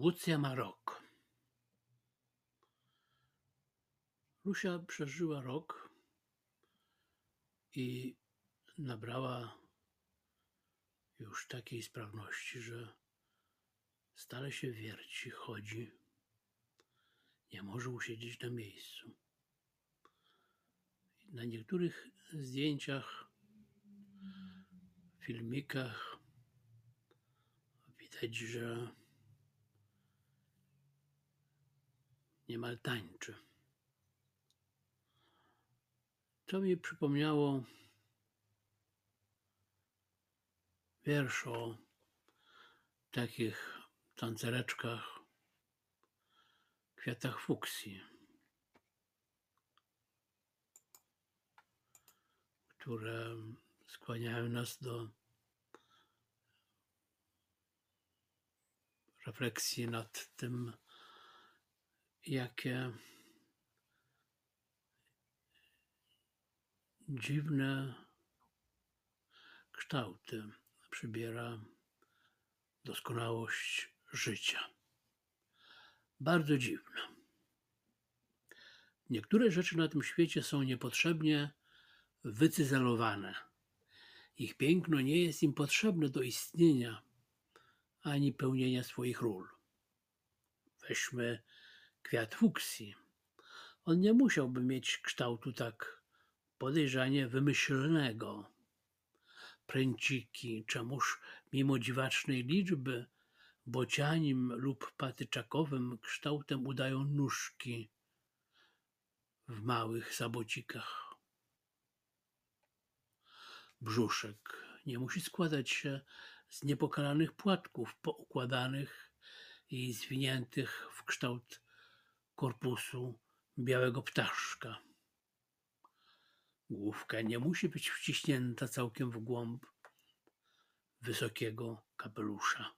Łucja ma rok. Lusia przeżyła rok i nabrała już takiej sprawności, że stale się wierci, chodzi. Nie może usiedzieć na miejscu. Na niektórych zdjęciach, filmikach widać, że niemal tańczy. To mi przypomniało wiersz o takich tancereczkach, kwiatach fuksji, które skłaniają nas do refleksji nad tym, jakie dziwne kształty przybiera doskonałość życia. Bardzo dziwne. Niektóre rzeczy na tym świecie są niepotrzebnie wycyzelowane. Ich piękno nie jest im potrzebne do istnienia ani pełnienia swoich ról. Weźmy kwiat fuksji. On nie musiałby mieć kształtu tak podejrzanie wymyślnego. Pręciki, czemuż mimo dziwacznej liczby bocianim lub patyczakowym kształtem udają nóżki w małych sabocikach. Brzuszek nie musi składać się z niepokalanych płatków poukładanych i zwiniętych w kształt korpusu białego ptaszka. Główka nie musi być wciśnięta całkiem w głąb wysokiego kapelusza.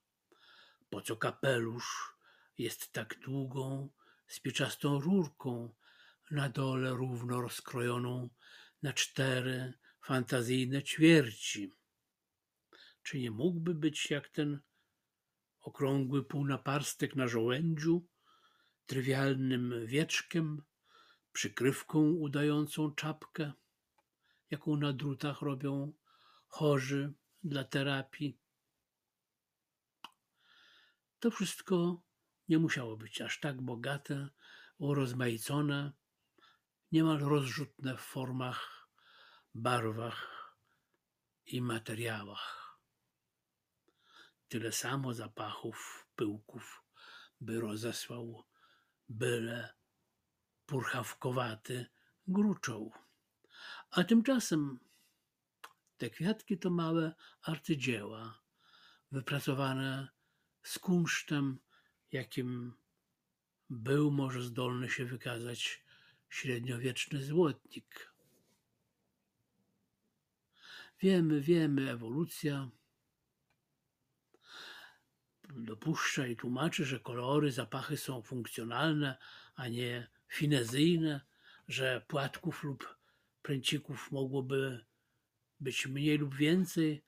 Po co kapelusz jest tak długą, spieczastą rurką na dole równo rozkrojoną na cztery fantazyjne ćwierci? Czy nie mógłby być jak ten okrągły półnaparstek na żołędziu, trywialnym wieczkiem, przykrywką udającą czapkę, jaką na drutach robią chorzy dla terapii. To wszystko nie musiało być aż tak bogate, urozmaicone, niemal rozrzutne w formach, barwach i materiałach. Tyle samo zapachów, pyłków, by rozesłał byle purchawkowaty gruczoł. A tymczasem te kwiatki to małe arcydzieła, wypracowane z kunsztem, jakim był może zdolny się wykazać średniowieczny złotnik. Wiemy, wiemy, ewolucja dopuszcza i tłumaczy, że kolory, zapachy są funkcjonalne, a nie finezyjne, że płatków lub pręcików mogłoby być mniej lub więcej.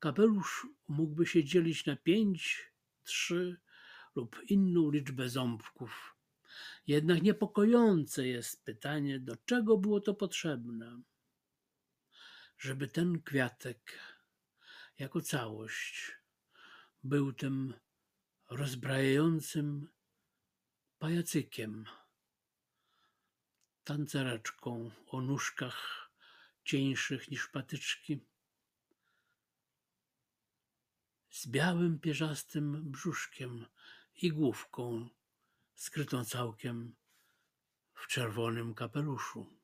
Kapelusz mógłby się dzielić na pięć, trzy lub inną liczbę ząbków. Jednak niepokojące jest pytanie, do czego było to potrzebne. Żeby ten kwiatek jako całość był tym rozbrajającym pajacykiem, tancereczką o nóżkach cieńszych niż patyczki, z białym pierzastym brzuszkiem i główką skrytą całkiem w czerwonym kapeluszu.